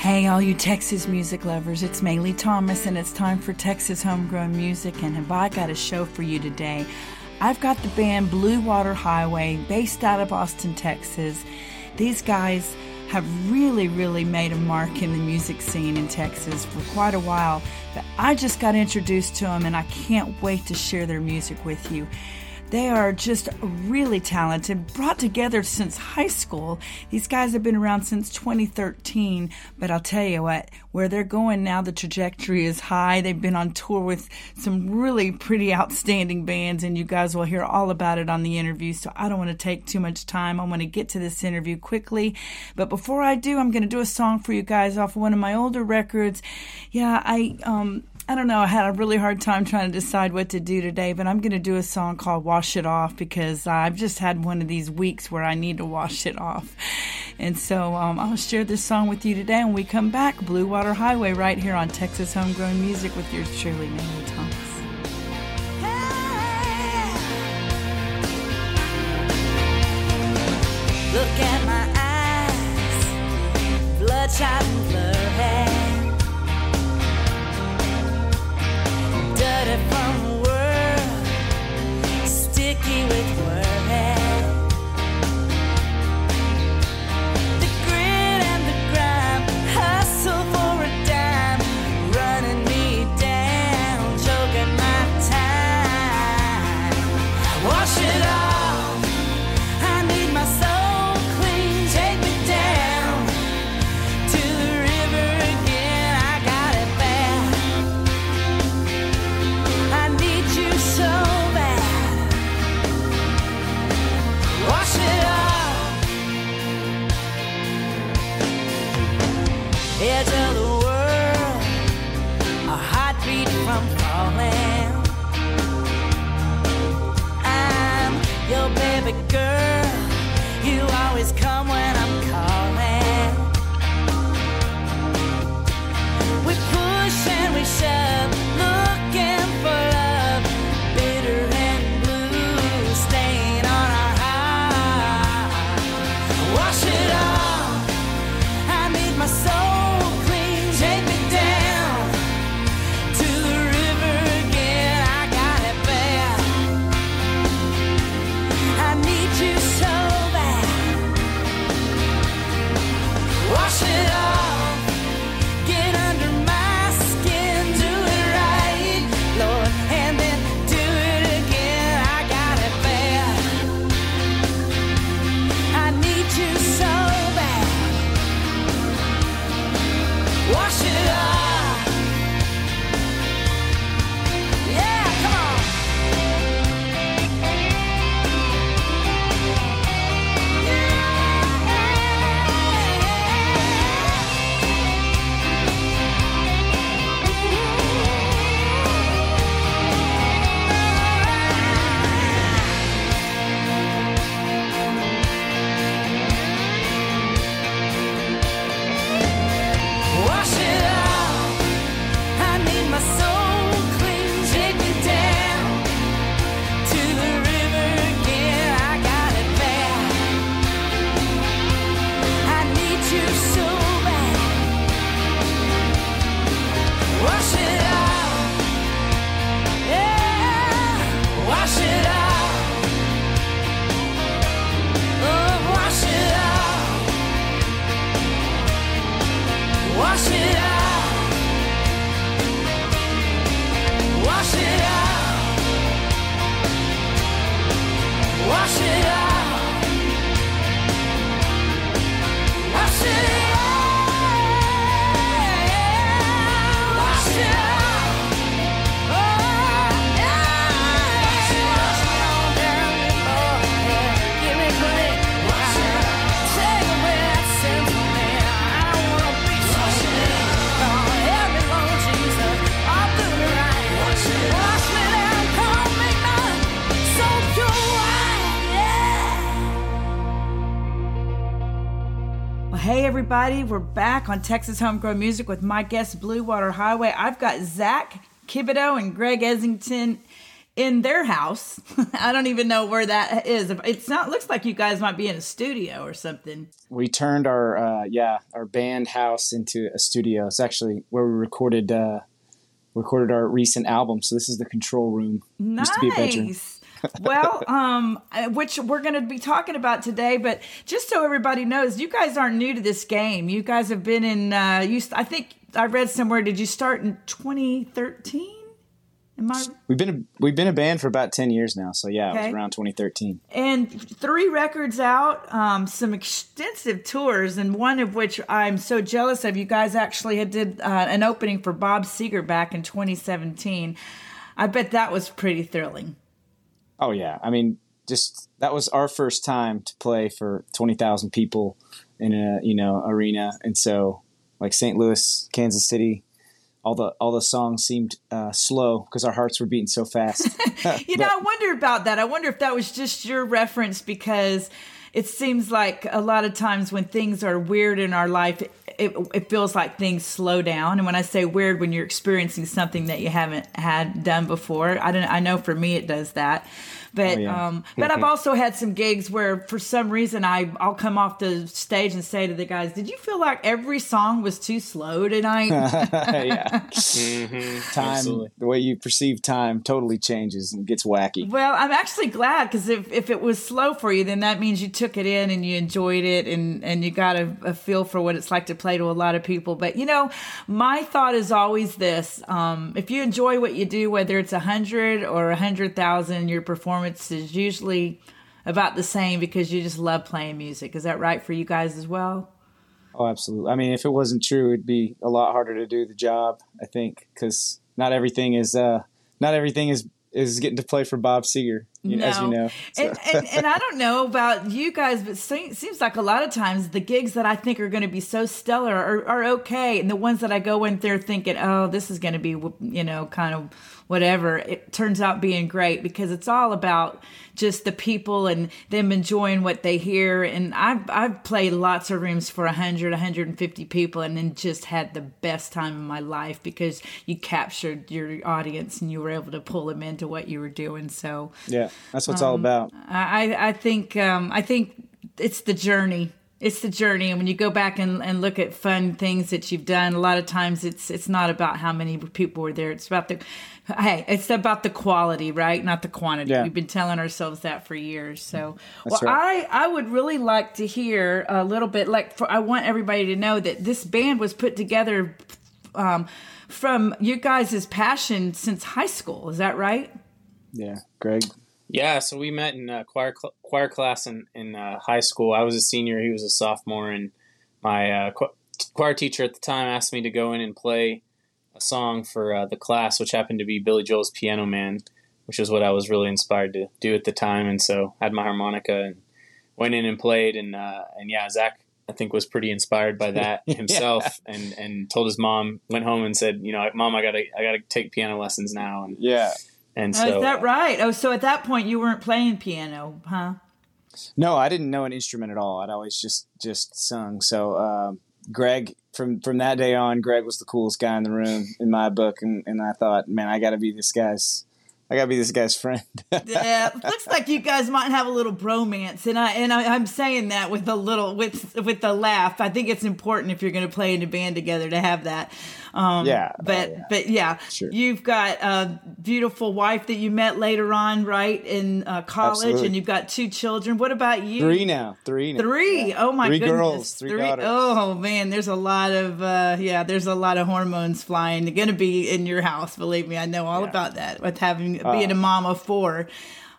Hey, all you Texas music lovers, it's Maylee Thomas, and it's time for Texas Homegrown Music. And have I got a show for you today? I've got the band Blue Water Highway, based out of Austin, Texas. These guys have really, really made a mark in the music scene in Texas for quite a while. But I just got introduced to them, and I can't wait to share their music with you. They are just really talented, brought together since high school. These guys have been around since 2013, but I'll tell you what, where they're going now, the trajectory is high. They've been on tour with some really pretty outstanding bands, and you guys will hear all about it on the interview. So I don't want to take too much time. I want to get to this interview quickly. But before I do, I'm going to do a song for you guys off of one of my older records. Yeah, I, um, I don't know. I had a really hard time trying to decide what to do today, but I'm going to do a song called Wash It Off because I've just had one of these weeks where I need to wash it off. And so um, I'll share this song with you today. When we come back, Blue Water Highway right here on Texas Homegrown Music with yours truly, Maylee Thomas. Look at my eyes, bloodshot and blurry. We're back on Texas Homegrown Music with my guest Blue Water Highway. I've got Zach Kibodeaux and Greg Essington in their house. I don't even know where that is. It's not looks like you guys might be in a studio or something. We turned our uh, yeah our band house into a studio. It's actually where we recorded uh, recorded our recent album. So this is the control room. Nice. Used to be a bedroom. Well, um, which we're going to be talking about today, but just so everybody knows, you guys aren't new to this game. You guys have been in. Uh, you, I think I read somewhere. Did you start in 2013? Am I? We've been a, we've been a band for about ten years now. So yeah, it was around 2013. and three records out, um, some extensive tours, and one of which I'm so jealous of. You guys actually had did uh, an opening for Bob Seger back in 2017. I bet that was pretty thrilling. Oh yeah, I mean, just that was our first time to play for twenty thousand people in a you know arena, and so like St. Louis, Kansas City, all the all the songs seemed uh, slow because our hearts were beating so fast. You know, I wonder about that. I wonder if that was just your reference because it seems like a lot of times when things are weird in our life, it, it, it feels like things slow down. And when I say weird, when you're experiencing something that you haven't had done before, I don't. I know for me it does that. But Oh, yeah. um, but I've also had some gigs where for some reason I I'll come off the stage and say to the guys, "Did you feel like every song was too slow tonight?" yeah, Mhm, time absolutely. the way you perceive time totally changes and gets wacky. Well, I'm actually glad because if, if it was slow for you, then that means you took it in and you enjoyed it and, and you got a, a feel for what it's like to play to a lot of people. But, you know, my thought is always this um, if you enjoy what you do, whether it's a 100 or a 100,000, your performance is usually about the same because you just love playing music. Is that right for you guys as well? Oh, absolutely. I mean, if it wasn't true, it'd be a lot harder to do the job. I think because not everything is uh, not everything is is getting to play for Bob Seger, you know, as you know. So- And, and, and I don't know about you guys, but se- seems like a lot of times the gigs that I think are going to be so stellar are, are okay. And the ones that I go in there thinking, oh, this is going to be, you know, kind of whatever, it turns out being great because it's all about just the people and them enjoying what they hear. And I've, I've played lots of rooms for 100, 150 people and then just had the best time of my life because you captured your audience and you were able to pull them into what you were doing. So, yeah, that's what it's Um, all about. I, I think um, I think it's the journey. It's the journey, and when you go back and, and look at fun things that you've done, a lot of times it's it's not about how many people were there. It's about the hey, it's about the quality, right? Not the quantity. Yeah. We've been telling ourselves that for years. So, That's well, right. I I would really like to hear a little bit. Like, for I want everybody to know that this band was put together um, from you guys' passion since high school. Is that right? Yeah, Greg. Yeah, so we met in uh, choir cl- choir class in in uh, high school. I was a senior; he was a sophomore, and my uh, cho- choir teacher at the time asked me to go in and play a song for uh, the class, which happened to be Billy Joel's "Piano Man," which is what I was really inspired to do at the time. And so, I had my harmonica and went in and played. And uh, and yeah, Zach I think was pretty inspired by that himself, and and told his mom. Went home and said, you know, mom, I gotta I gotta take piano lessons now. And Yeah. and Oh, so is that right? Oh, so at that point you weren't playing piano, huh? No, I didn't know an instrument at all. I'd always just just sung. So um, Greg, from from that day on, Greg was the coolest guy in the room in my book, and, and I thought, man, I got to be this guy's, I got to be this guy's friend. Yeah, looks like you guys might have a little bromance, and I and I, I'm saying that with a little with with a laugh. I think it's important if you're going to play in a band together to have that. Um, Yeah. Oh, but yeah. but yeah, Sure. you've got a beautiful wife that you met later on, right in uh, college, Absolutely. and you've got two children. What about you? three now, three, now. Three. Oh my Three goodness. girls, three daughters. Oh man, there's a lot of uh yeah, there's a lot of hormones flying. They're gonna be in your house, believe me. I know all Yeah. about that with having Uh. being a mom of four.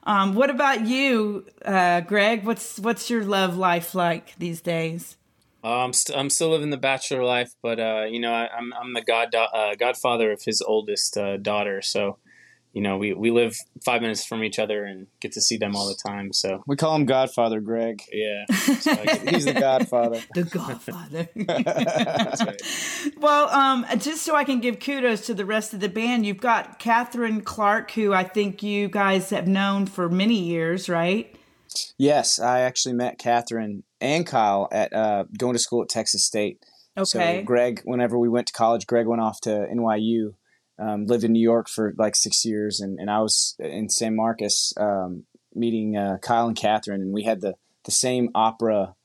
Um, what about you, uh, Greg? What's what's your love life like these days? Uh, I'm st- I'm still living the bachelor life, but uh, you know I, I'm I'm the god uh, godfather of his oldest uh, daughter, so you know we, we live five minutes from each other and get to see them all the time. So We call him Godfather Greg. yeah, so get- He's the Godfather. The Godfather. that's right. well, um, just so I can give kudos to the rest of the band, you've got Catherine Clark, who I think you guys have known for many years, right? Yes, I actually met Catherine and Kyle at uh, going to school at Texas State. Okay. So Greg, whenever we went to college, Greg went off to NYU um, lived in New York for like six years, and, and I was in San Marcos um, meeting uh, Kyle and Catherine, and we had the the same opera.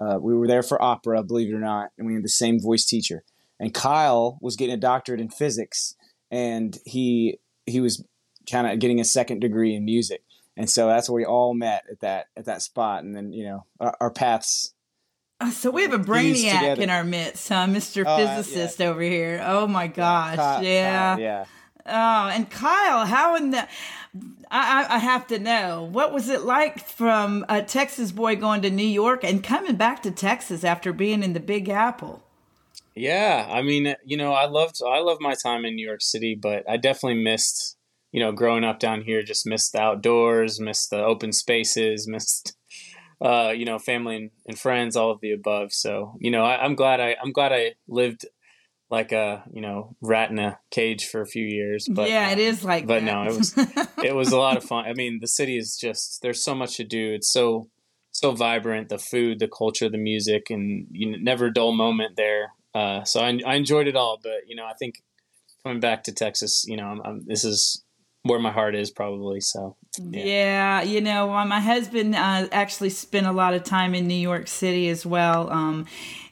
Uh, we were there for opera, believe it or not, and we had the same voice teacher. And Kyle was getting a doctorate in physics, and he he was kind of getting a second degree in music, and so that's where we all met at that at that spot. And then you know our, our paths Uh, So we have a brainiac together. in our midst, huh? Mr. Oh, uh, yeah. Physicist over here. Oh my gosh. Kyle- yeah. Kyle, yeah. Oh, and Kyle, how in the I, I I have to know what was it like from a Texas boy going to New York and coming back to Texas after being in the Big Apple? Yeah, I mean, you know, I loved I love my time in New York City, but I definitely missed, you know, growing up down here. Just missed the outdoors, missed the open spaces, missed, uh, you know, family and, and friends, all of the above. So, you know, I, I'm glad I I'm glad I lived like a you know rat in a cage for a few years. But yeah, it uh, like but that. no, it was it was a lot of fun. I mean, the city is just there's so much to do. It's so so vibrant. The food, the culture, the music, and you know, never a dull moment there. Uh, so I, I enjoyed it all. But you know, I think coming back to Texas, you know, I'm, I'm, this is where my heart is probably. So Yeah. Yeah. you know, my husband uh, actually spent a lot of time in New York City as well. Um,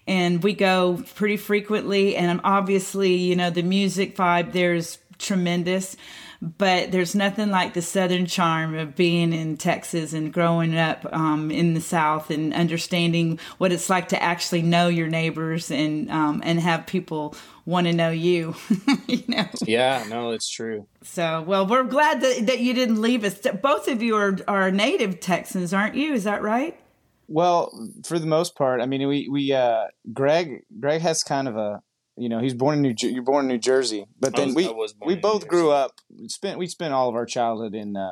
and we go pretty frequently. And obviously, you know, the music vibe there is tremendous. But there's nothing like the Southern charm of being in Texas and growing up um, in the South and understanding what it's like to actually know your neighbors and um, and have people want to know you. you know. yeah, no, it's true. So, well, we're glad that, that you didn't leave us. Both of you are, are native Texans, aren't you? Is that right? Well, for the most part, I mean, we we uh, Greg Greg has kind of a you know he's born in New Jer- you're born in New Jersey, but then was- we I was born we both grew up we spent we spent all of our childhood in uh,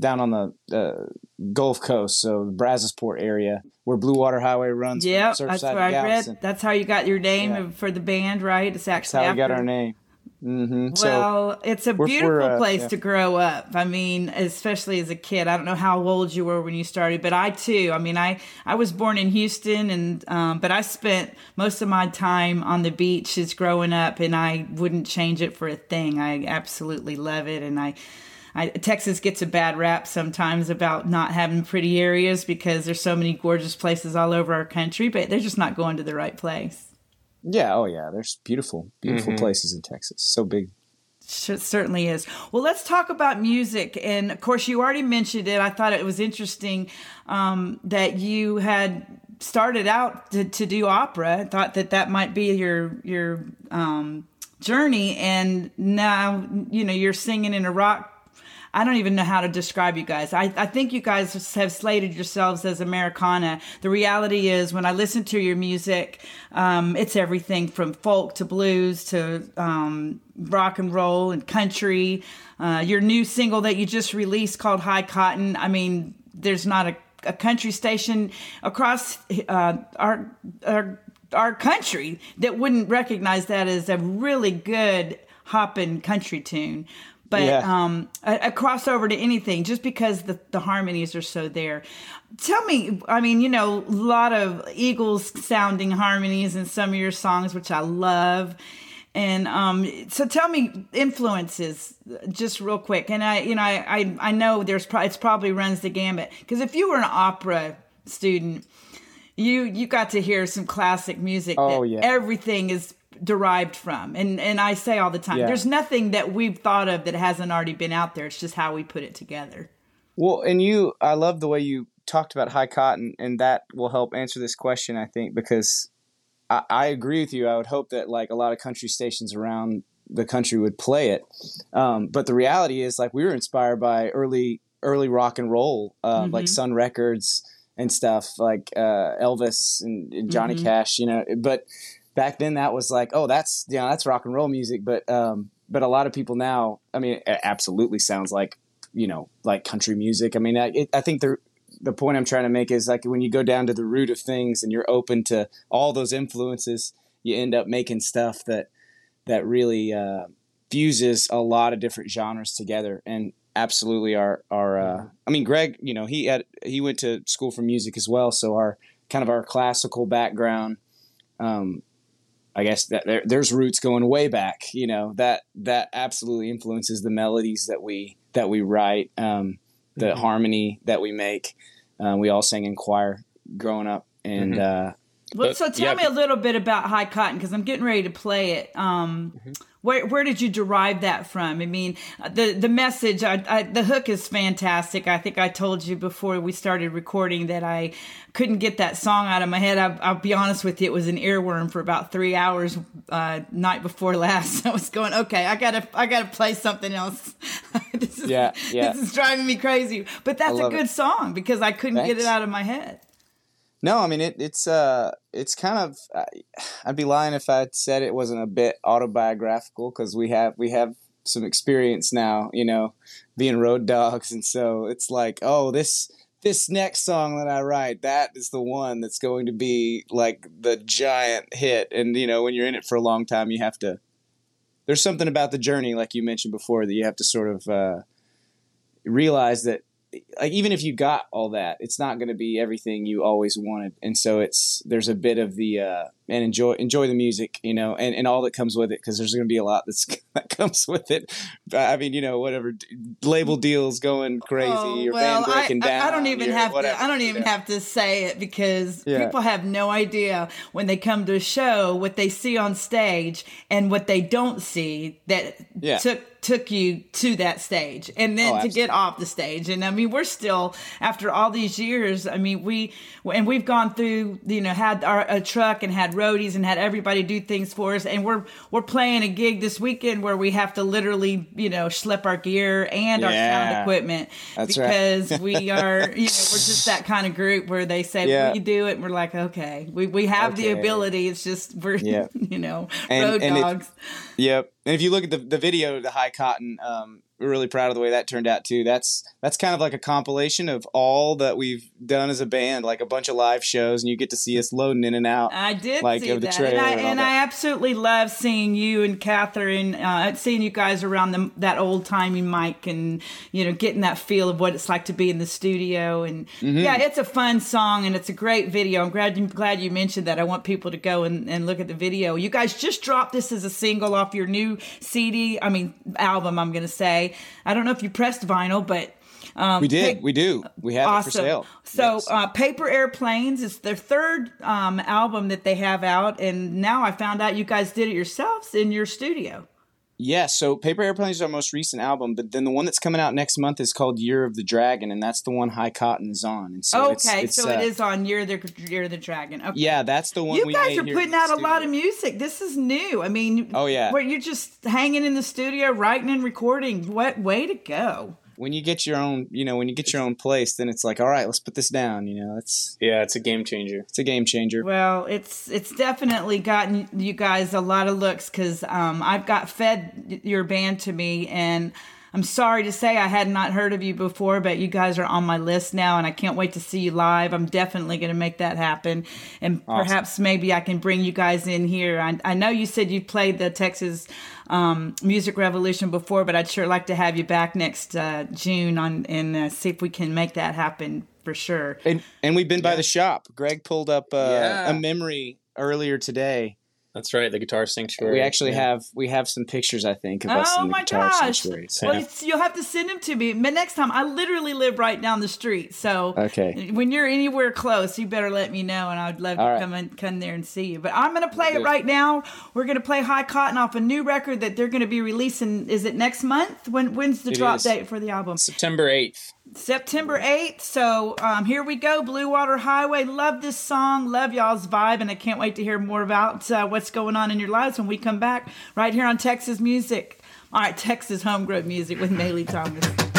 down on the uh, Gulf Coast, so the Brazosport area where Blue Water Highway runs. Yeah, that's what I read. That's how you got your name Yeah. for the band, right? It's That's actually how we got our name. hmm so Well, it's a we're- beautiful we're, uh, place yeah. to grow up. I mean, especially as a kid. I don't know how old you were when you started, but I too. I mean, I I was born in Houston, and um, but I spent most of my time on the beaches growing up, and I wouldn't change it for a thing. I absolutely love it, and I. I, Texas gets a bad rap sometimes about not having pretty areas because there's so many gorgeous places all over our country, but they're just not going to the right place. yeah, oh yeah, there's beautiful beautiful Mhm. places in Texas. So big. Sh- certainly is. Well, let's talk about music. And of course, you already mentioned it. I thought it was interesting um, that you had started out to, to do opera. I thought that that might be your your um, journey, and now you know you're singing in a rock. I don't even know how to describe you guys. I, I think you guys have slated yourselves as Americana. The reality is, when I listen to your music, um, it's everything from folk to blues to um, rock and roll and country. Uh, your new single that you just released called High Cotton. I mean, there's not a, a country station across uh, our, our our country that wouldn't recognize that as a really good hoppin' country tune. But Yeah. um, a, a crossover to anything, just because the, the harmonies are so there. Tell me, I mean, you know, a lot of Eagles sounding harmonies in some of your songs, which I love. And um, so tell me influences just real quick. And I, you know, I, I, I know there's pro- it's probably runs the gambit because if you were an opera student, you you got to hear some classic music Oh, yeah. everything is derived from. And and I say all the time, Yeah. there's nothing that we've thought of that hasn't already been out there. It's just how we put it together. Well, and you, I love the way you talked about high cotton, and that will help answer this question, I think, because I, I agree with you. I would hope that like a lot of country stations around the country would play it, um, but the reality is like we were inspired by early early rock and roll, uh, like Sun Records and stuff, like uh, Elvis and, and Johnny Mhm. Cash, you know. But back then, that was like, oh, that's you know, that's rock and roll music. But um, but a lot of people now, I mean, it absolutely sounds like you know, like country music. I mean, I, it, I think the the point I'm trying to make is like when you go down to the root of things and you're open to all those influences, you end up making stuff that that really uh, fuses a lot of different genres together. And absolutely, our our uh, I mean, Greg, you know, he had he went to school for music as well, so our kind of our classical background. Um, I guess that there, there's roots going way back. You know that that absolutely influences the melodies that we that we write, um, the Mhm. harmony that we make. Uh, we all sang in choir growing up, and Mhm. uh, Well, But, so tell yeah, me a little bit about High Cotton because I'm getting ready to play it. Um, Where where did you derive that from? I mean, the the message, I, I, the hook is fantastic. I think I told you before we started recording that I couldn't get that song out of my head. I, I'll be honest with you, it was an earworm for about three hours uh, night before last. I was going, okay, I gotta I gotta play something else. this is, Yeah, yeah. This is driving me crazy. But that's a good it. song because I couldn't get it out of my head. No, I mean it, it's uh it's kind of I'd be lying if I said it wasn't a bit autobiographical because we have we have some experience now, you know, being road dogs, and so it's like oh this this next song that I write that is the one that's going to be like the giant hit, and you know when you're in it for a long time, you have to. There's something about the journey, like you mentioned before, that you have to sort of uh, realize that like even if you got all that, it's not going to be everything you always wanted, and so it's there's a bit of the uh, and enjoy enjoy the music, you know, and, and all that comes with it because there's going to be a lot that's that comes with it. I mean, you know, whatever label deals going crazy, Oh, your well, band breaking I, down. I don't even have whatever, to. I don't you even know. have to say it because Yeah. people have no idea when they come to a show what they see on stage and what they don't see that Yeah. took took you to that stage and then Oh, to get off the stage. And I mean, we're still after all these years. I mean, we and we've gone through. You know, had our a truck and had roadies and had everybody do things for us. And we're we're playing a gig this weekend where we have to literally you know schlep our gear and our sound equipment That's right. because we are, you know, we're just that kind of group where they say, Yeah. "Will you do it?" And we're like, "Okay, we we have the ability. It's just we're, Yeah. you know, And- road and it- dogs." Yep. And if you look at the, the video, the high cotton, um, we're really proud of the way that turned out too. That's that's kind of like a compilation of all that we've done as a band, like a bunch of live shows, and you get to see us loading in and out. I did like, see of the that, trailer and I and and. I absolutely love seeing you and Catherine, uh, seeing you guys around the, that old timey mic, and you know, getting that feel of what it's like to be in the studio. And Mm-hmm. yeah, it's a fun song and it's a great video. I'm glad you glad you mentioned that. I want people to go and, and look at the video. You guys just dropped this as a single off your new CD. I mean, album. I'm gonna say. I don't know if you pressed vinyl, but. Um, we did. we do. We have it for sale. so, Yes. uh, Paper Airplanes is their third um, album that they have out, and now I found out you guys did it yourselves in your studio. Yeah, so Paper Airplanes is our most recent album, but then the one that's coming out next month is called Year of the Dragon, and that's the one High Cotton is on. And so okay, it's, so uh, it is on Year the Year of the Dragon. Okay. Yeah, that's the one. You guys are putting out a lot of music. This is new. I mean, Oh, yeah. where you're just hanging in the studio, writing and recording. What way to go! When you get your own, you know, when you get your own place, then it's like, all right, let's put this down. You know, it's Yeah, it's a game changer. it's a game changer. Well, it's it's definitely gotten you guys a lot of looks because um, I've got fed your band to me, and I'm sorry to say I had not heard of you before, but you guys are on my list now, and I can't wait to see you live. I'm definitely going to make that happen, and Awesome. perhaps maybe I can bring you guys in here. I, I know you said you played the Texas um, Music Revolution before, but I'd sure like to have you back next uh, June on and uh, see if we can make that happen for sure. And and we've been by the shop. Greg pulled up uh, Yeah. a memory earlier today. That's right, the Guitar Sanctuary. We actually Yeah. have we have some pictures, I think, of us Oh in the my guitar gosh! sanctuary. So- Well, it's- you'll have to send them to me. But next time, I literally live right down the street. So Okay. when you're anywhere close, you better let me know, and I'd love All to right. come and come there and see you. But I'm going to play it right now. We're going to play High Cotton off a new record that they're going to be releasing. Is it next month? When when's the It drop is. date for the album? September 8th. September 8th. So um, here we go, Blue Water Highway. Love this song. Love y'all's vibe. And I can't wait to hear more about uh, what's going on in your lives when we come back right here on Texas Music. All right, Texas Homegrown Music with Maylee Thomas.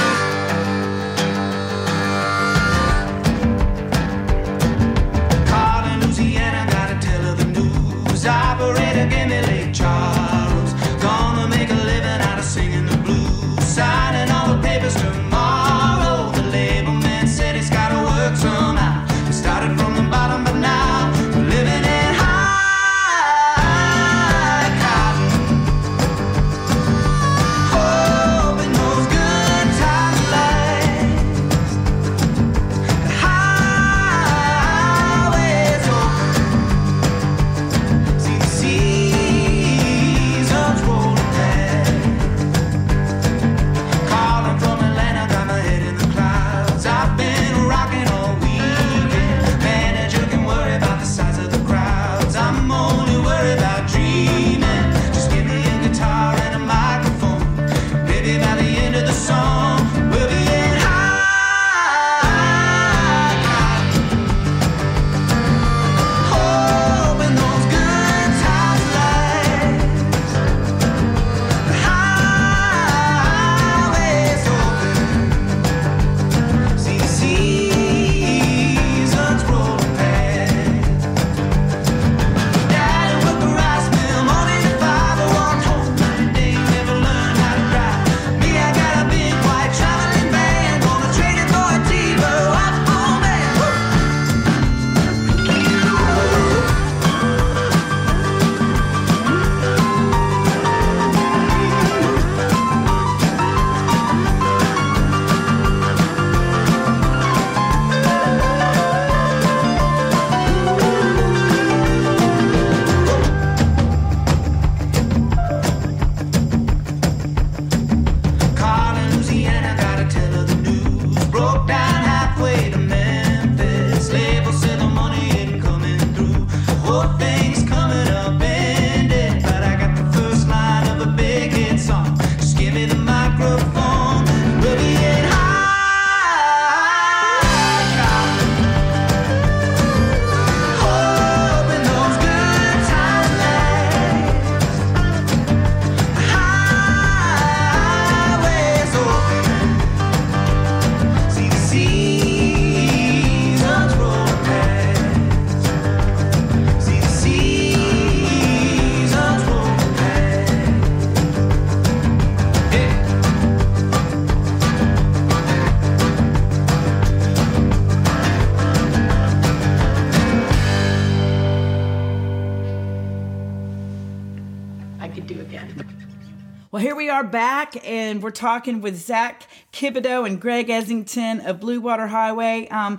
We're talking with Zach Kibodeaux and Greg Essington of Blue Water Highway. Um,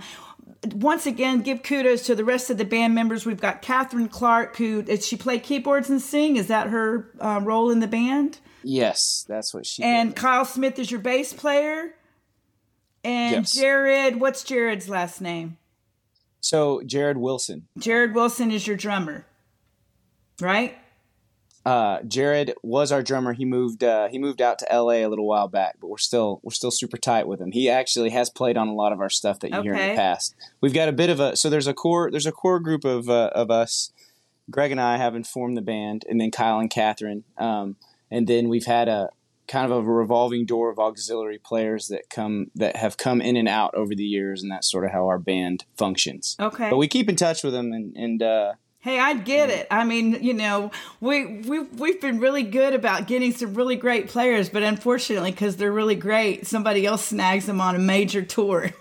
once again, give kudos to the rest of the band members. We've got Catherine Clark, who did she play keyboards and sing? Is that her uh, role in the band? Yes, that's what she. And did. Kyle Smith is your bass player. And Yes. Jared, what's Jared's last name? so Jared Wilson. Jared Wilson is your drummer, right? Uh, Jared was our drummer. He moved. Uh, he moved out to L.A. a little while back, but we're still we're still super tight with him. He actually has played on a lot of our stuff that you hear in the past. We've got a bit of a so there's a core there's a core group of uh, of us. Greg and I have informed the band, and then Kyle and Catherine, um, and then we've had a kind of a revolving door of auxiliary players that come that have come in and out over the years, and that's sort of how our band functions. Okay. But we keep in touch with them, and and uh, Hey, I get it. I mean, you know, we we we've been really good about getting some really great players, but unfortunately, because they're really great, somebody else snags them on a major tour.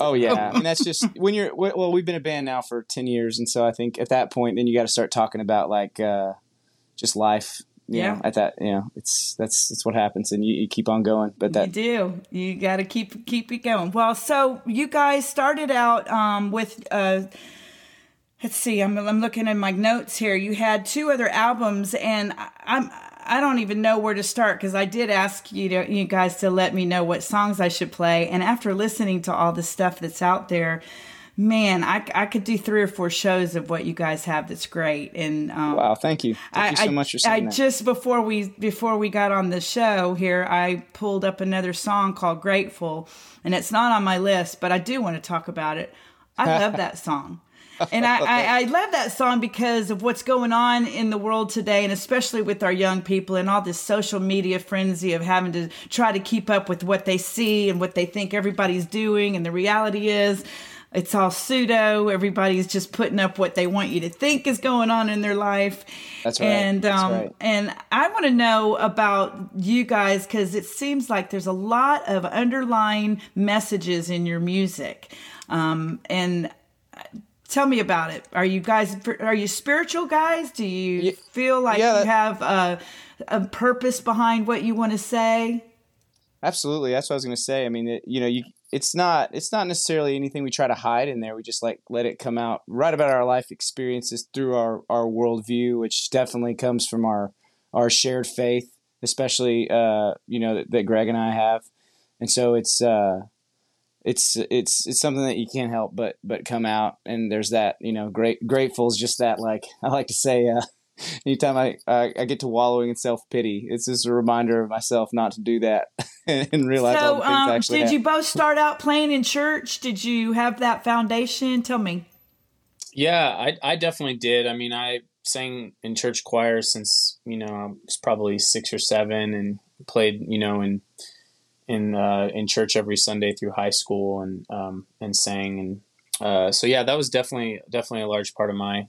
Oh yeah, and that's just when you're well. We've been a band now for ten years, and so I think at that point, then you got to start talking about like uh, just life. You Yeah. Know, at that, you know, it's that's that's what happens, and you, you keep on going. But you that do. You got to keep keep it going. Well, so you guys started out um, with. Uh, Let's see. I'm, I'm looking in my notes here. You had two other albums, and I, I'm I don't even know where to start because I did ask you to you guys to let me know what songs I should play. And after listening to all the stuff that's out there, man, I, I could do three or four shows of what you guys have that's great. And um, wow, thank you, thank you so much for saying I that. just before we before we got on the show here, I pulled up another song called "Grateful," and it's not on my list, but I do want to talk about it. I love that song. And I, I, I love that song because of what's going on in the world today, and especially with our young people and all this social media frenzy of having to try to keep up with what they see and what they think everybody's doing. And the reality is, it's all pseudo. Everybody's just putting up what they want you to think is going on in their life. That's right. And That's um, right. and I want to know about you guys because it seems like there's a lot of underlying messages in your music. Um, and tell me about it. Are you guys are you spiritual guys? Do you Ye- feel like yeah, you have a, a purpose behind what you want to say? Absolutely, that's what I was going to say. I mean, it, you know, you it's not it's not necessarily anything we try to hide in there. We just like let it come out right about our life experiences through our our worldview, which definitely comes from our our shared faith, especially uh, you know that, that Greg and I have, and so it's uh, it's it's it's something that you can't help but but come out. And there's that you know great grateful is just that like I like to say. Uh, Anytime I, I I get to wallowing in self pity, it's just a reminder of myself not to do that and realize all So, the things I um, actually did have. you both start out playing in church? Did you have that foundation? Tell me. Yeah, I I definitely did. I mean, I sang in church choir since you know I was probably six or seven, and played you know in in uh, in church every Sunday through high school, and um, and sang, and uh, so yeah, that was definitely definitely a large part of my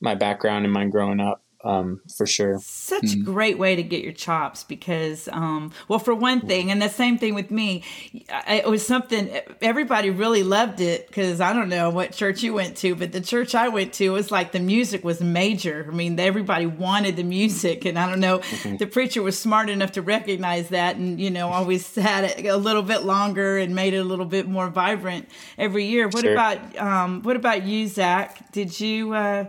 my background and my growing up, um, for sure. such Mm-hmm. a great way to get your chops because um well for one thing and the same thing with me I- it was something everybody really loved it because i don't know what church you went to but the church i went to was like the music was major i mean everybody wanted the music and i don't know Mm-hmm. the preacher was smart enough to recognize that and you know always had it a little bit longer and made it a little bit more vibrant every year what Sure. about um what about you zach did you uh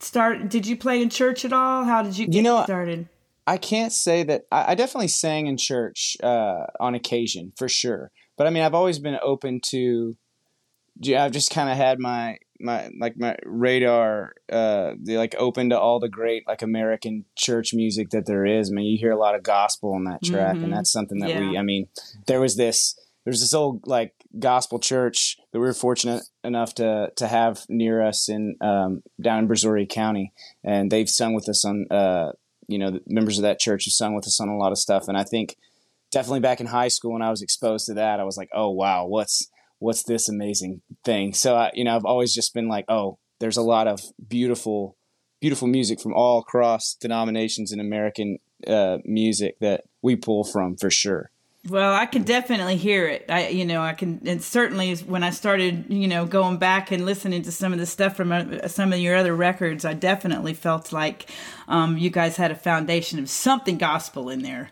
start did you play in church at all how did you get You know, started I can't say that I, I definitely sang in church uh, on occasion for sure, but I mean I've always been open to. yeah, I've just kind of had my my like my radar uh like open to all the great like American church music that there is. I mean, you hear a lot of gospel on that track, Mhm. and that's something that we. I mean, there was this there's this old like gospel church that we were fortunate enough to to have near us in um, down in Brazoria County, and they've sung with us on uh you know members of that church have sung with us on a lot of stuff, and I think definitely back in high school when I was exposed to that, I was like, oh wow, what's what's this amazing thing? So I, you know, I've always just been like, oh, there's a lot of beautiful, beautiful music from all across denominations in American uh, music that we pull from for sure. Well, I can definitely hear it. I, you know, I can, and certainly when I started, you know, going back and listening to some of the stuff from uh, some of your other records, I definitely felt like um, you guys had a foundation of something gospel in there.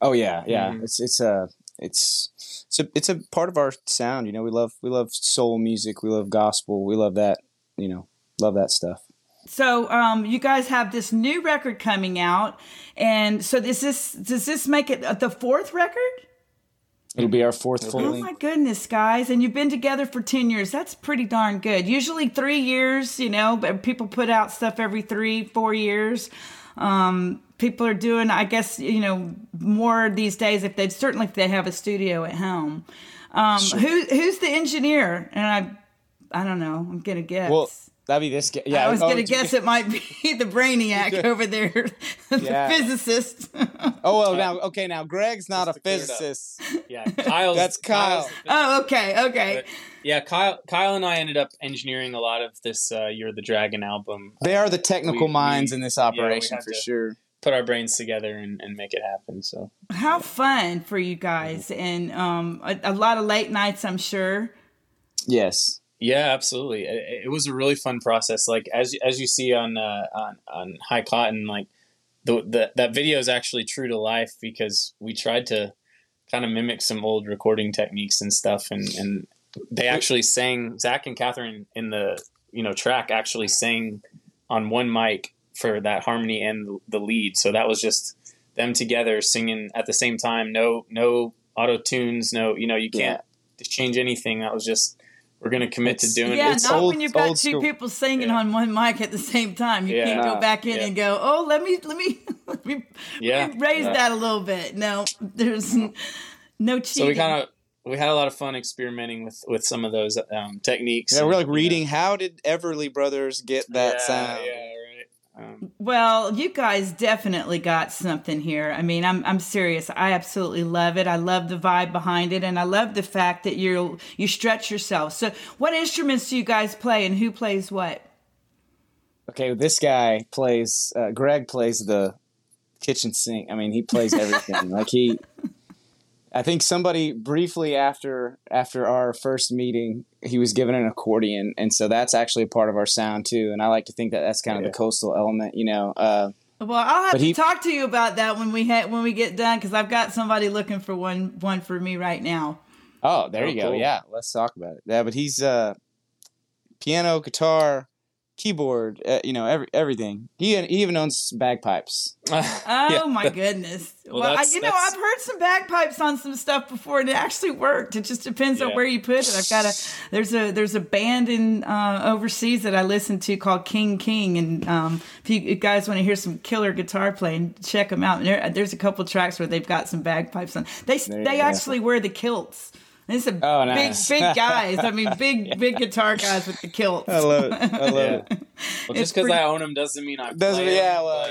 Oh yeah, yeah. It's it's a it's it's a it's a part of our sound. You know, we love we love soul music. We love gospel. We love that. You know, love that stuff. So, um, you guys have this new record coming out, and so does this does this make it uh, the fourth record? It'll be our fourth full Oh my goodness, guys! And you've been together for ten years. That's pretty darn good. Usually three years, you know, but people put out stuff every three, four years. Um, people are doing, I guess, you know, more these days. If they certainly if they have a studio at home. Um, who who's the engineer? And I, I don't know. I'm gonna guess. Well, that'd be this guy. Yeah, I was oh, gonna guess it might be the brainiac over there, the Yeah. physicist. Oh well, now okay, now Greg's not a Just to clear it up. physicist. Yeah, Kyle. That's Kyle. oh, okay, okay. But, yeah, Kyle. Kyle and I ended up engineering a lot of this uh, "You're the Dragon" album. They are the technical We- minds we- in this operation had for sure. Put our brains together and, and make it happen. So How fun for you guys, and um, a, a lot of late nights, I'm sure. Yes. Yeah, absolutely. It, it was a really fun process. Like as as you see on uh, on on High Cotton, like the, the that video is actually true to life because we tried to kind of mimic some old recording techniques and stuff, and and they actually sang Zach and Catherine in the you know track actually sang on one mic for that harmony and the lead. So that was just them together singing at the same time. No no auto tunes. No you know you can't change anything. That was just we're gonna commit It's- to doing yeah, it. it's not old- when you've got two school. people singing Yeah. on one mic at the same time. You Yeah. can't go back in Yeah. and go, "Oh, let me let me let me, Yeah. let me raise Yeah. that a little bit." No, there's no cheating. So we kind of we had a lot of fun experimenting with with some of those um, techniques. Yeah, we're and, like you know, reading. How did Everly Brothers get that yeah, sound? Um, Well, you guys definitely got something here. I mean, I'm I'm serious. I absolutely love it. I love the vibe behind it, and I love the fact that you you stretch yourself. So, what instruments do you guys play, and who plays what? Okay, this guy plays. Uh, Greg plays the kitchen sink. I mean, he plays everything. like he, I think somebody briefly after after our first meeting, he was given an accordion, and so that's actually a part of our sound too. And I like to think that that's kind of Yeah. the coastal element, you know. Uh, Well, I'll have to he- talk to you about that when we ha- when we get done because I've got somebody looking for one one for me right now. oh, there Oh, you go. cool. Yeah, let's talk about it. Yeah, but he's uh, piano, guitar, keyboard, uh, you know, every everything. He he even owns bagpipes. Oh yeah. my goodness! Well, well, I, you know, I've heard some bagpipes on some stuff before, and it actually worked. It just depends on where you put it. I've got a there's a there's a band in uh, overseas that I listen to called King King, and um, if you guys want to hear some killer guitar playing, check them out. And there, there's a couple tracks where they've got some bagpipes on. They There they go. actually wear the kilts. It's a Oh, big nice. big guys. I mean, big big guitar guys with the kilts. I love it. I love Yeah. it. well, just because pretty- I own them doesn't mean I Doesn't- play 'em, yeah, well,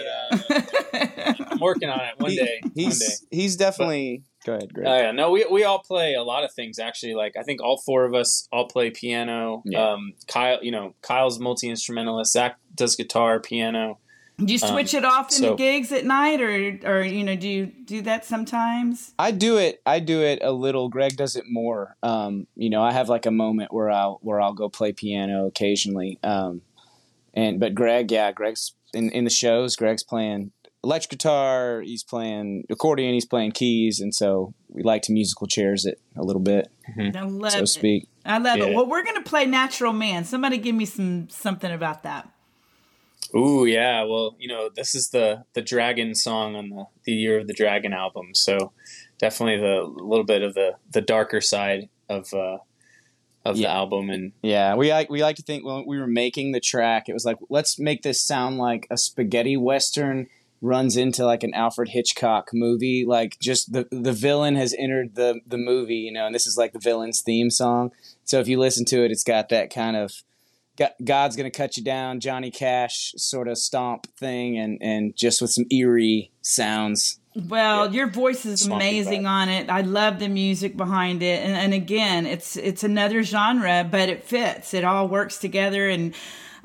but, uh, I'm working on it one He- day. one day. He's he's definitely. go ahead, Greg. Oh yeah, no, we we all play a lot of things actually. Like I think all four of us all play piano. Yeah. Um, Kyle, you know, Kyle's multi instrumentalist. Zach does guitar, piano. Do you switch Um, it off in the so- gigs at night, or or you know, do you do that sometimes? I do it. I do it a little. Greg does it more. Um, you know, I have like a moment where I'll where I'll go play piano occasionally. Um, and but Greg, yeah, Greg's in in the shows. Greg's playing electric guitar. He's playing accordion. He's playing keys, and so we like to musical chairs it a little bit, I love so to it. speak. I love it. Well, we're gonna play Natural Man. Somebody give me some something about that. Ooh, yeah. Well, you know, this is the the Dragon song on the the Year of the Dragon album. So definitely the little bit of the the darker side of uh, of the album, and Yeah, we like we like to think when we were making the track, it was like let's make this sound like a spaghetti western runs into like an Alfred Hitchcock movie. Like just the the villain has entered the the movie, you know, and this is like the villain's theme song. So if you listen to it, it's got that kind of God's gonna cut you down, Johnny Cash sort of stomp thing, and and just with some eerie sounds. Well, Yeah. your voice is Swampy amazing vibe. on it. I love the music behind it, and, and again, it's it's another genre, but it fits. It all works together, and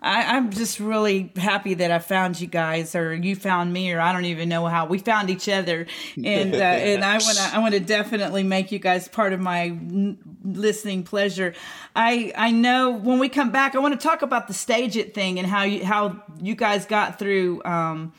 I, I'm just really happy that I found you guys, or you found me, or I don't even know how we found each other. And uh, and I want to I want to definitely make you guys part of my n- listening pleasure. I I know when we come back, I want to talk about the StageIt thing and how you how you guys got through. Um,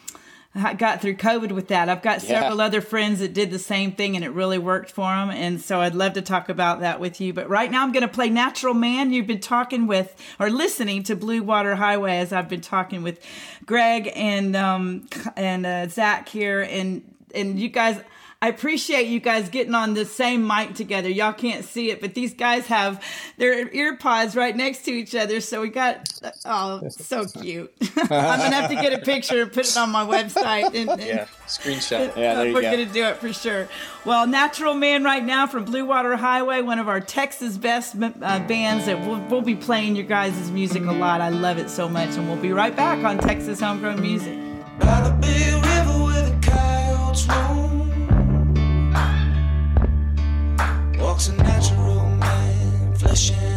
I got through COVID with that. I've got Yeah. several other friends that did the same thing and it really worked for them. And so I'd love to talk about that with you. But right now I'm going to play Natural Man. You've been talking with or listening to Blue Water Highway as I've been talking with Greg and um, and uh, Zach here. And and you guys, I appreciate you guys getting on the same mic together. Y'all can't see it, but these guys have their ear pods right next to each other. So we got, oh, so cute. I'm going to have to get a picture and put it on my website. And, and Yeah, screenshot. Yeah, there you we're going to do it for sure. Well, Natural Man right now from Blue Water Highway, one of our Texas best uh, bands that we'll, we'll be playing your guys' music a lot. I love it so much. And we'll be right back on Texas Homegrown Music. Walks a natural man, flesh and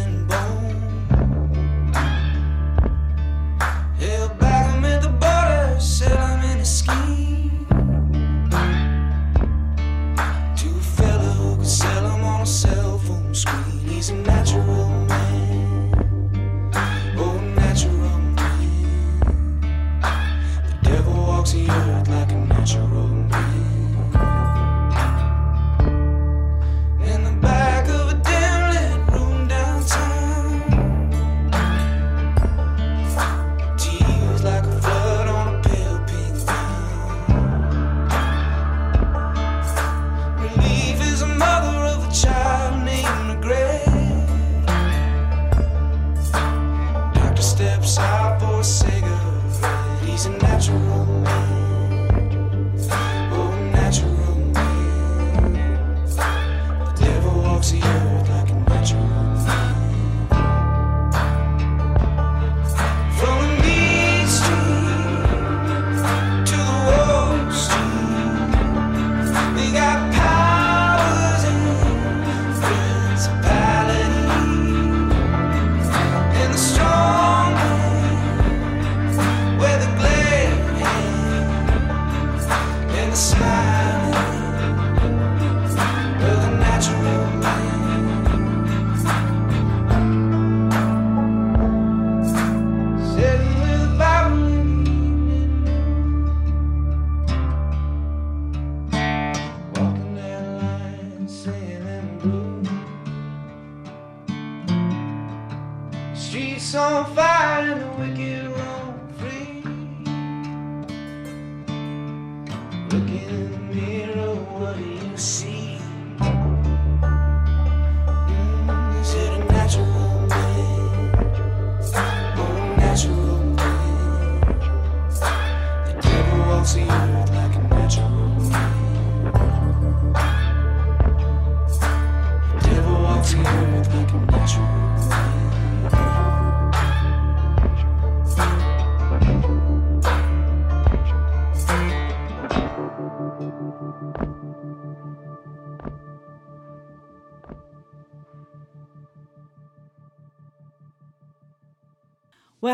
Well,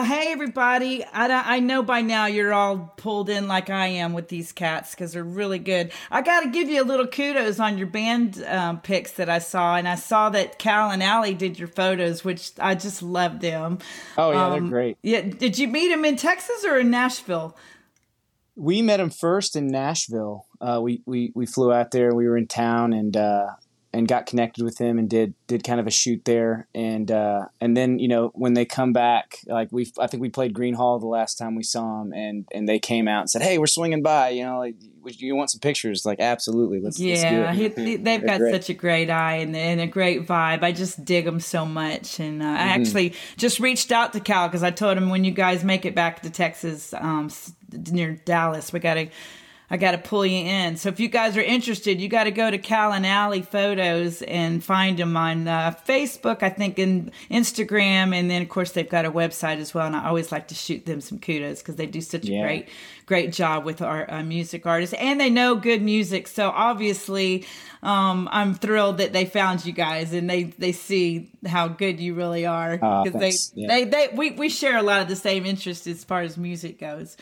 hey everybody! I, I know by now you're all pulled in like I am with these cats because they're really good. I got to give you a little kudos on your band um, pics that I saw, and I saw that Cal and Allie did your photos, which I just love them. Oh yeah, Um, they're great. Yeah, did you meet them in Texas or in Nashville? We met him first in Nashville. Uh, we, we we flew out there. We were in town and uh, and got connected with him and did did kind of a shoot there. And uh, and then you know when they come back, like we I think we played Gruene Hall the last time we saw him, and and they came out and said, "Hey, we're swinging by. You know, like would you want some pictures?" Like absolutely, let's let's do Yeah, it. he, he- they've got great. such a great eye and, and a great vibe. I just dig them so much. And uh, Mm-hmm. I actually just reached out to Cal because I told him when you guys make it back to Texas, um, near Dallas, we got to. I got to pull you in. So if you guys are interested, you got to go to Cal and Alley Photos and find them on uh, Facebook, I think, and Instagram, and then of course they've got a website as well. And I always like to shoot them some kudos because they do such a great, great job with our uh, music artists, and they know good music. So obviously, um, I'm thrilled that they found you guys and they they see how good you really are because thanks. they Yeah. they they we we share a lot of the same interests as far as music goes.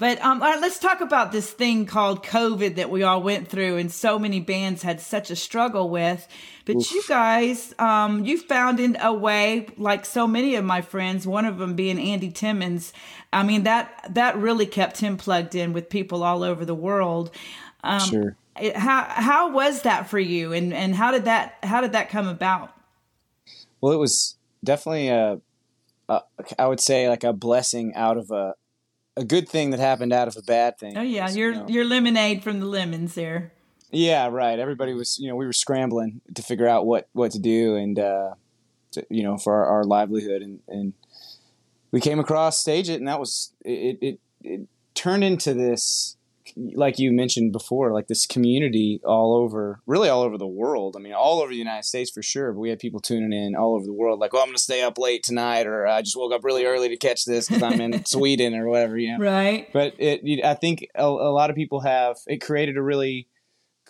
But um, all right, let's talk about this thing called COVID that we all went through, and so many bands had such a struggle with. But you guys, um, you found in a way, like so many of my friends, one of them being Andy Timmons. I mean that that really kept him plugged in with people all over the world. Um, sure. it- how how was that for you, and and how did that how did that come about? Well, it was definitely a, a, I would say like a blessing out of a, a good thing that happened out of a bad thing. Oh yeah, You your know. your lemonade from the lemons there. Yeah, right. Everybody was, you know, we were scrambling to figure out what what to do and uh, to, you know, for our, our livelihood, and and we came across StageIt, and that was it. It, it turned into this, like you mentioned before, like this community all over, really all over the world. I mean, all over the United States for sure. But we had people tuning in all over the world, like, "Well, I'm going to stay up late tonight," or "I just woke up really early to catch this because I'm in Sweden," or whatever. You know, Right. but it you- i think a, a lot of people have it created a really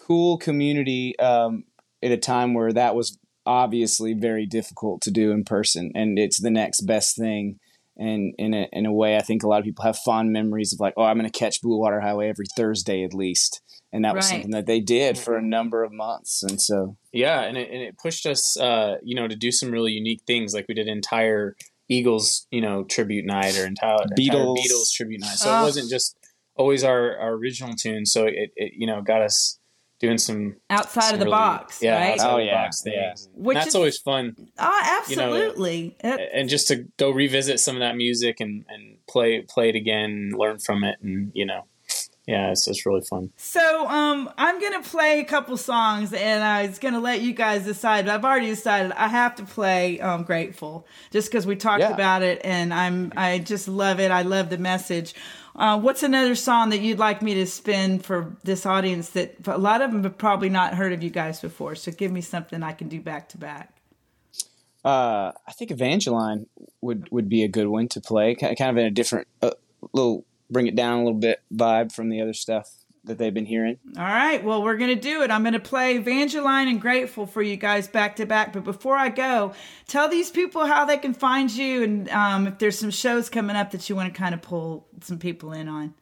cool community um, at a time where that was obviously very difficult to do in person and it's the next best thing and in a, in a way i think a lot of people have fond memories of like oh i'm going to catch blue water highway every thursday at least and that was Right. something that they did for a number of months and so Yeah, and it, and it pushed us, uh, you know, to do some really unique things. Like we did entire Eagles, you know, tribute night or entire Beatles. entire Beatles tribute night. So Ah. it wasn't just always our, our original tune. So it, it, you know, got us doing some Outside some of the really- box, yeah, right? outside Oh, of the yeah, box yeah. Which that's is- always fun. Oh, you know, absolutely. And just to go revisit some of that music and, and play play it again, learn from it, and you know, yeah, it's it's really fun. so, um, I'm gonna play a couple songs, and I was gonna let you guys decide. But I've already decided I have to play um, "Grateful" just because we talked Yeah. about it, and I'm I just love it. I love the message. Uh, what's another song that you'd like me to spin for this audience that a lot of them have probably not heard of you guys before? So give me something I can do back to back. uh, i think evangeline would would be a good one to play kind of in a different uh, little bring it down a little bit vibe from the other stuff that they've been hearing All right, well, we're going to do it. I'm going to play Evangeline and Grateful for you guys back to back. But before I go, tell these people how they can find you and um, if there's some shows coming up that you want to kind of pull some people in on.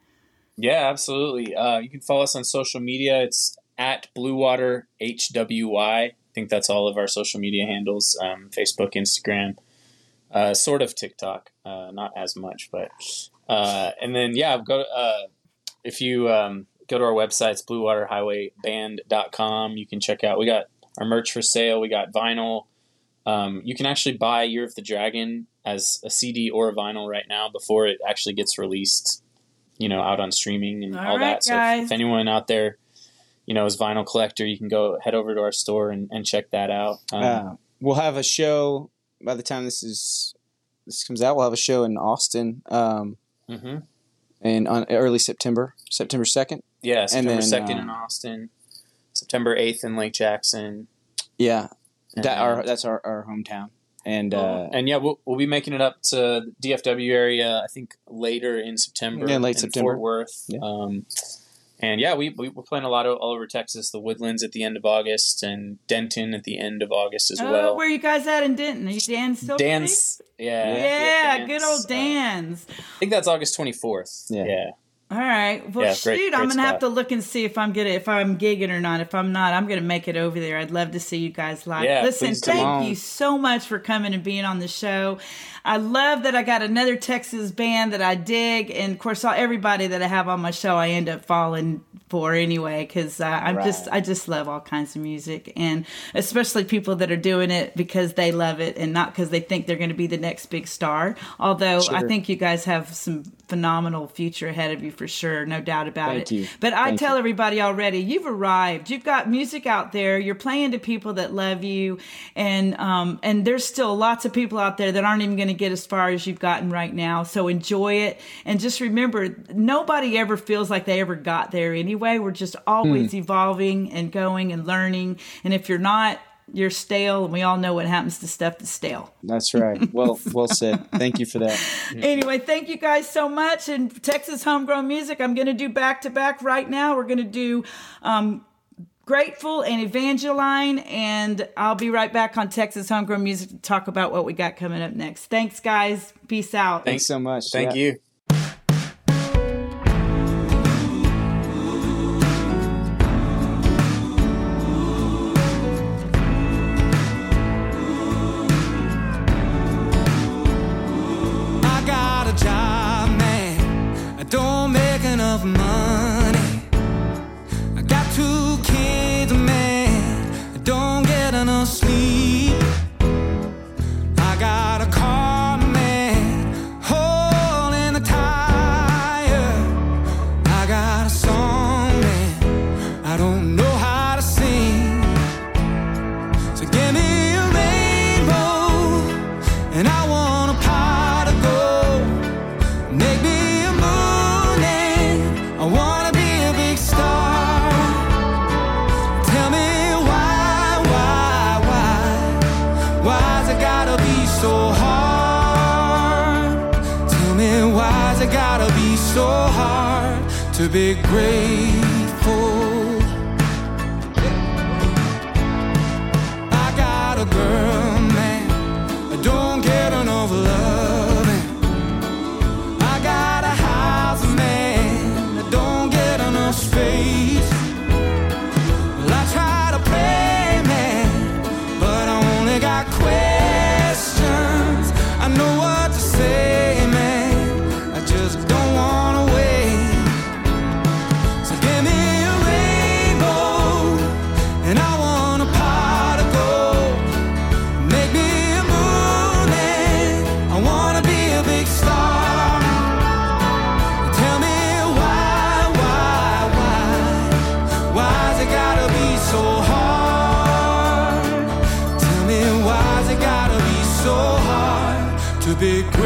Yeah, absolutely. Uh, you can follow us on social media. It's at Blue Water HWY. I think that's all of our social media handles: um, Facebook, Instagram, uh, sort of TikTok, uh, not as much, but uh, and then yeah, go uh, if you um, go to our website, it's BlueWaterHighwayBand.com. You can check out. We got our merch for sale. We got vinyl. Um, you can actually buy Year of the Dragon as a CD or a vinyl right now before it actually gets released you know, out on streaming and All all, right, that. So if, if anyone out there, you know, is vinyl collector, you can go head over to our store and, and check that out. Um, Uh, we'll have a show by the time this is this comes out. We'll have a show in Austin, um, mhm. in on early September, September second. Yeah, September then, second um, in Austin, September eighth in Lake Jackson. Yeah, And, that our that's our, our hometown, and uh, and yeah, we'll, we'll be making it up to the DFW area. I think later in September. Yeah, late in September. Fort Worth. Yeah. Um, and yeah, we, we we're playing a lot of, all over Texas. The Woodlands at the end of August, and Denton at the end of August as Oh, well. where you guys at in Denton? Are you Dan still? Dan's, yeah, Yeah, Dan's, good old uh, I think that's August twenty fourth. Yeah. yeah. All right. Well, Yeah, shoot, great- I'm gonna have to look and see if I'm gonna if I'm gigging or not. If I'm not, I'm gonna make it over there. I'd love to see you guys live. Yeah, Listen, thank on. you so much for coming and being on the show. I love that I got another Texas band that I dig, and of course, all everybody that I have on my show, I end up falling for anyway because uh, I'm just I just love all kinds of music and especially people that are doing it because they love it and not because they think they're going to be the next big star. Although I think you guys have some phenomenal future ahead of you for sure, no doubt about Thank it. you. But I Thank tell you. everybody already, you've arrived. You've got music out there. You're playing to people that love you, and um, and there's still lots of people out there that aren't even going to get as far as you've gotten right now. So enjoy it, and just remember, nobody ever feels like they ever got there anyway. We're just always Hmm. evolving and going and learning. And if you're not, you're stale, and we all know what happens to stuff that's stale. That's right. Well, well said. Thank you for that. Anyway, thank you guys so much. And Texas Homegrown Music, I'm going to do back to back right now. We're going to do um, Grateful and Evangeline, and I'll be right back on Texas Homegrown Music to talk about what we got coming up next. Thanks, guys. Peace out. Thanks so much. Thank Yeah. you. To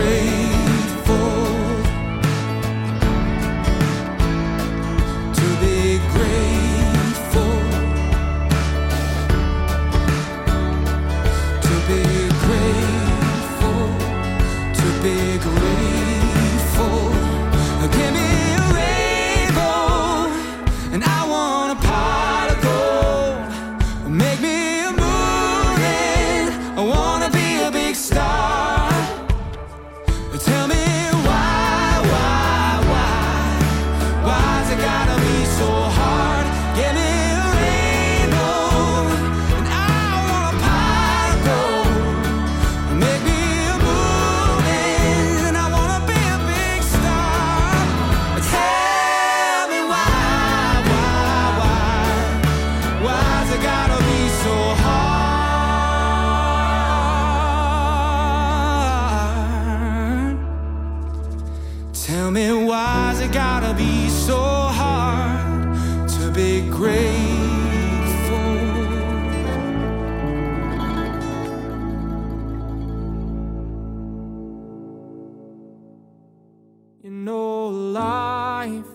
You know, life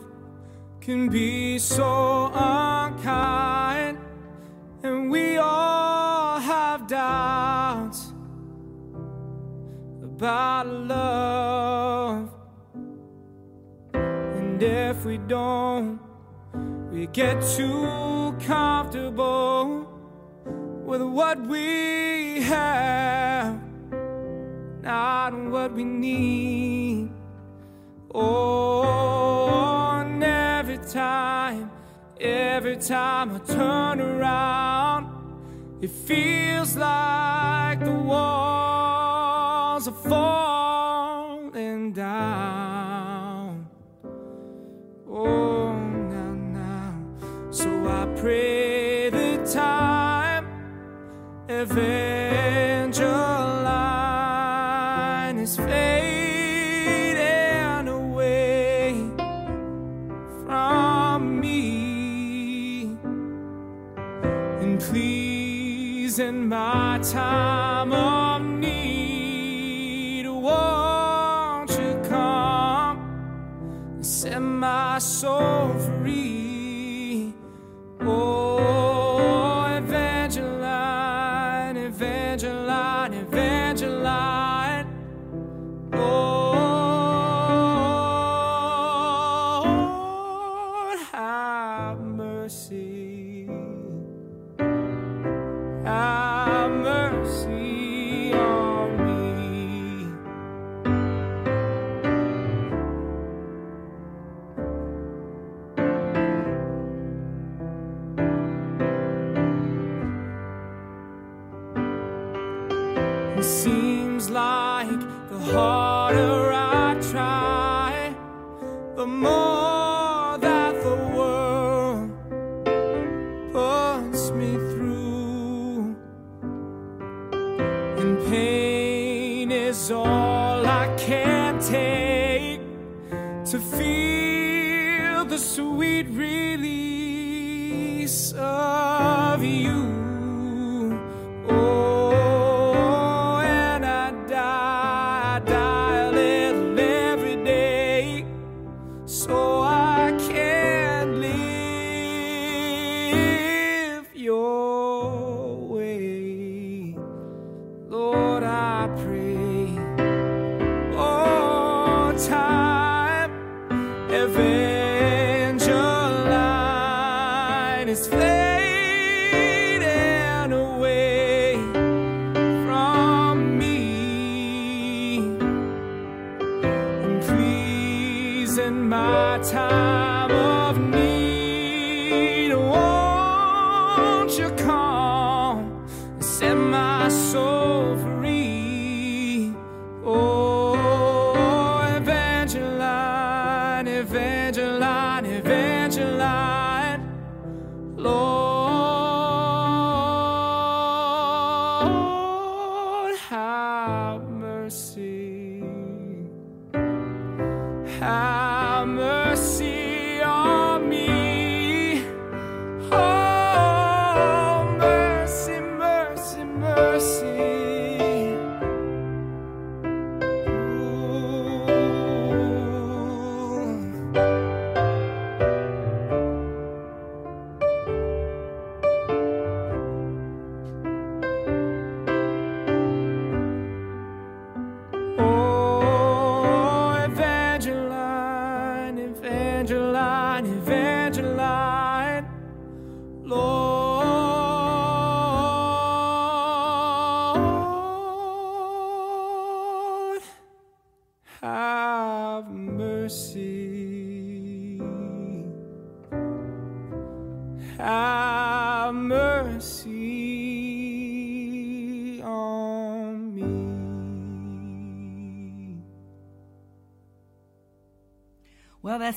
can be so unkind, and we all have doubts about love. And if we don't, we get too comfortable with what we have, not what we need. Oh, every time, every time I turn around, it feels like the walls are falling down. Oh, now, now. So I pray the time ever. My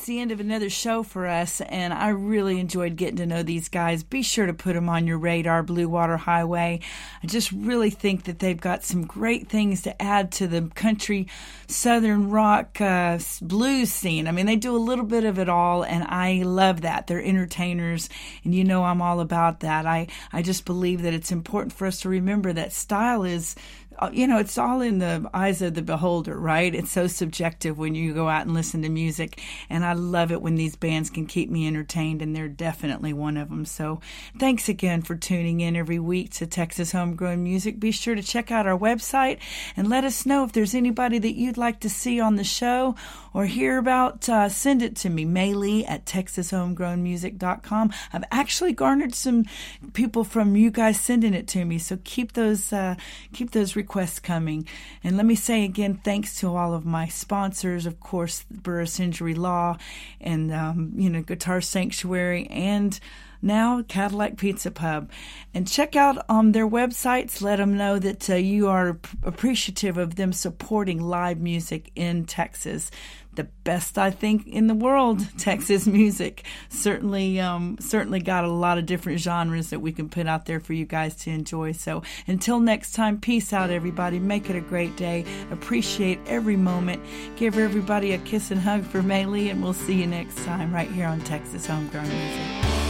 that's the end of another show for us, and I really enjoyed getting to know these guys. Be sure to put them on your radar, Blue Water Highway. I just really think that they've got some great things to add to the country, southern rock, uh, blues scene. I mean, they do a little bit of it all, and I love that. They're entertainers, and you know I'm all about that. I, I just believe that it's important for us to remember that style is Uh, you know, it's all in the eyes of the beholder, right? It's so subjective when you go out and listen to music. And I love it when these bands can keep me entertained, and they're definitely one of them. So thanks again for tuning in every week to Texas Homegrown Music. Be sure to check out our website and let us know if there's anybody that you'd like to see on the show or hear about. Uh, send it to me, Maylee at TexasHomegrownMusic.com. I've actually garnered some people from you guys sending it to me, so keep those uh, keep those requests coming. And let me say again, thanks to all of my sponsors, of course, Burress Injury Law, and um, you know, Guitar Sanctuary, and now Cadillac Pizza Pub. And check out um, their websites. Let them know that uh, you are p- appreciative of them supporting live music in Texas. the best I think in the world. Texas music certainly, um, certainly got a lot of different genres that we can put out there for you guys to enjoy. So until next time, peace out, everybody. Make it a great day. Appreciate every moment. Give everybody a kiss and hug for Maylee, and we'll see you next time right here on Texas Homegrown Music.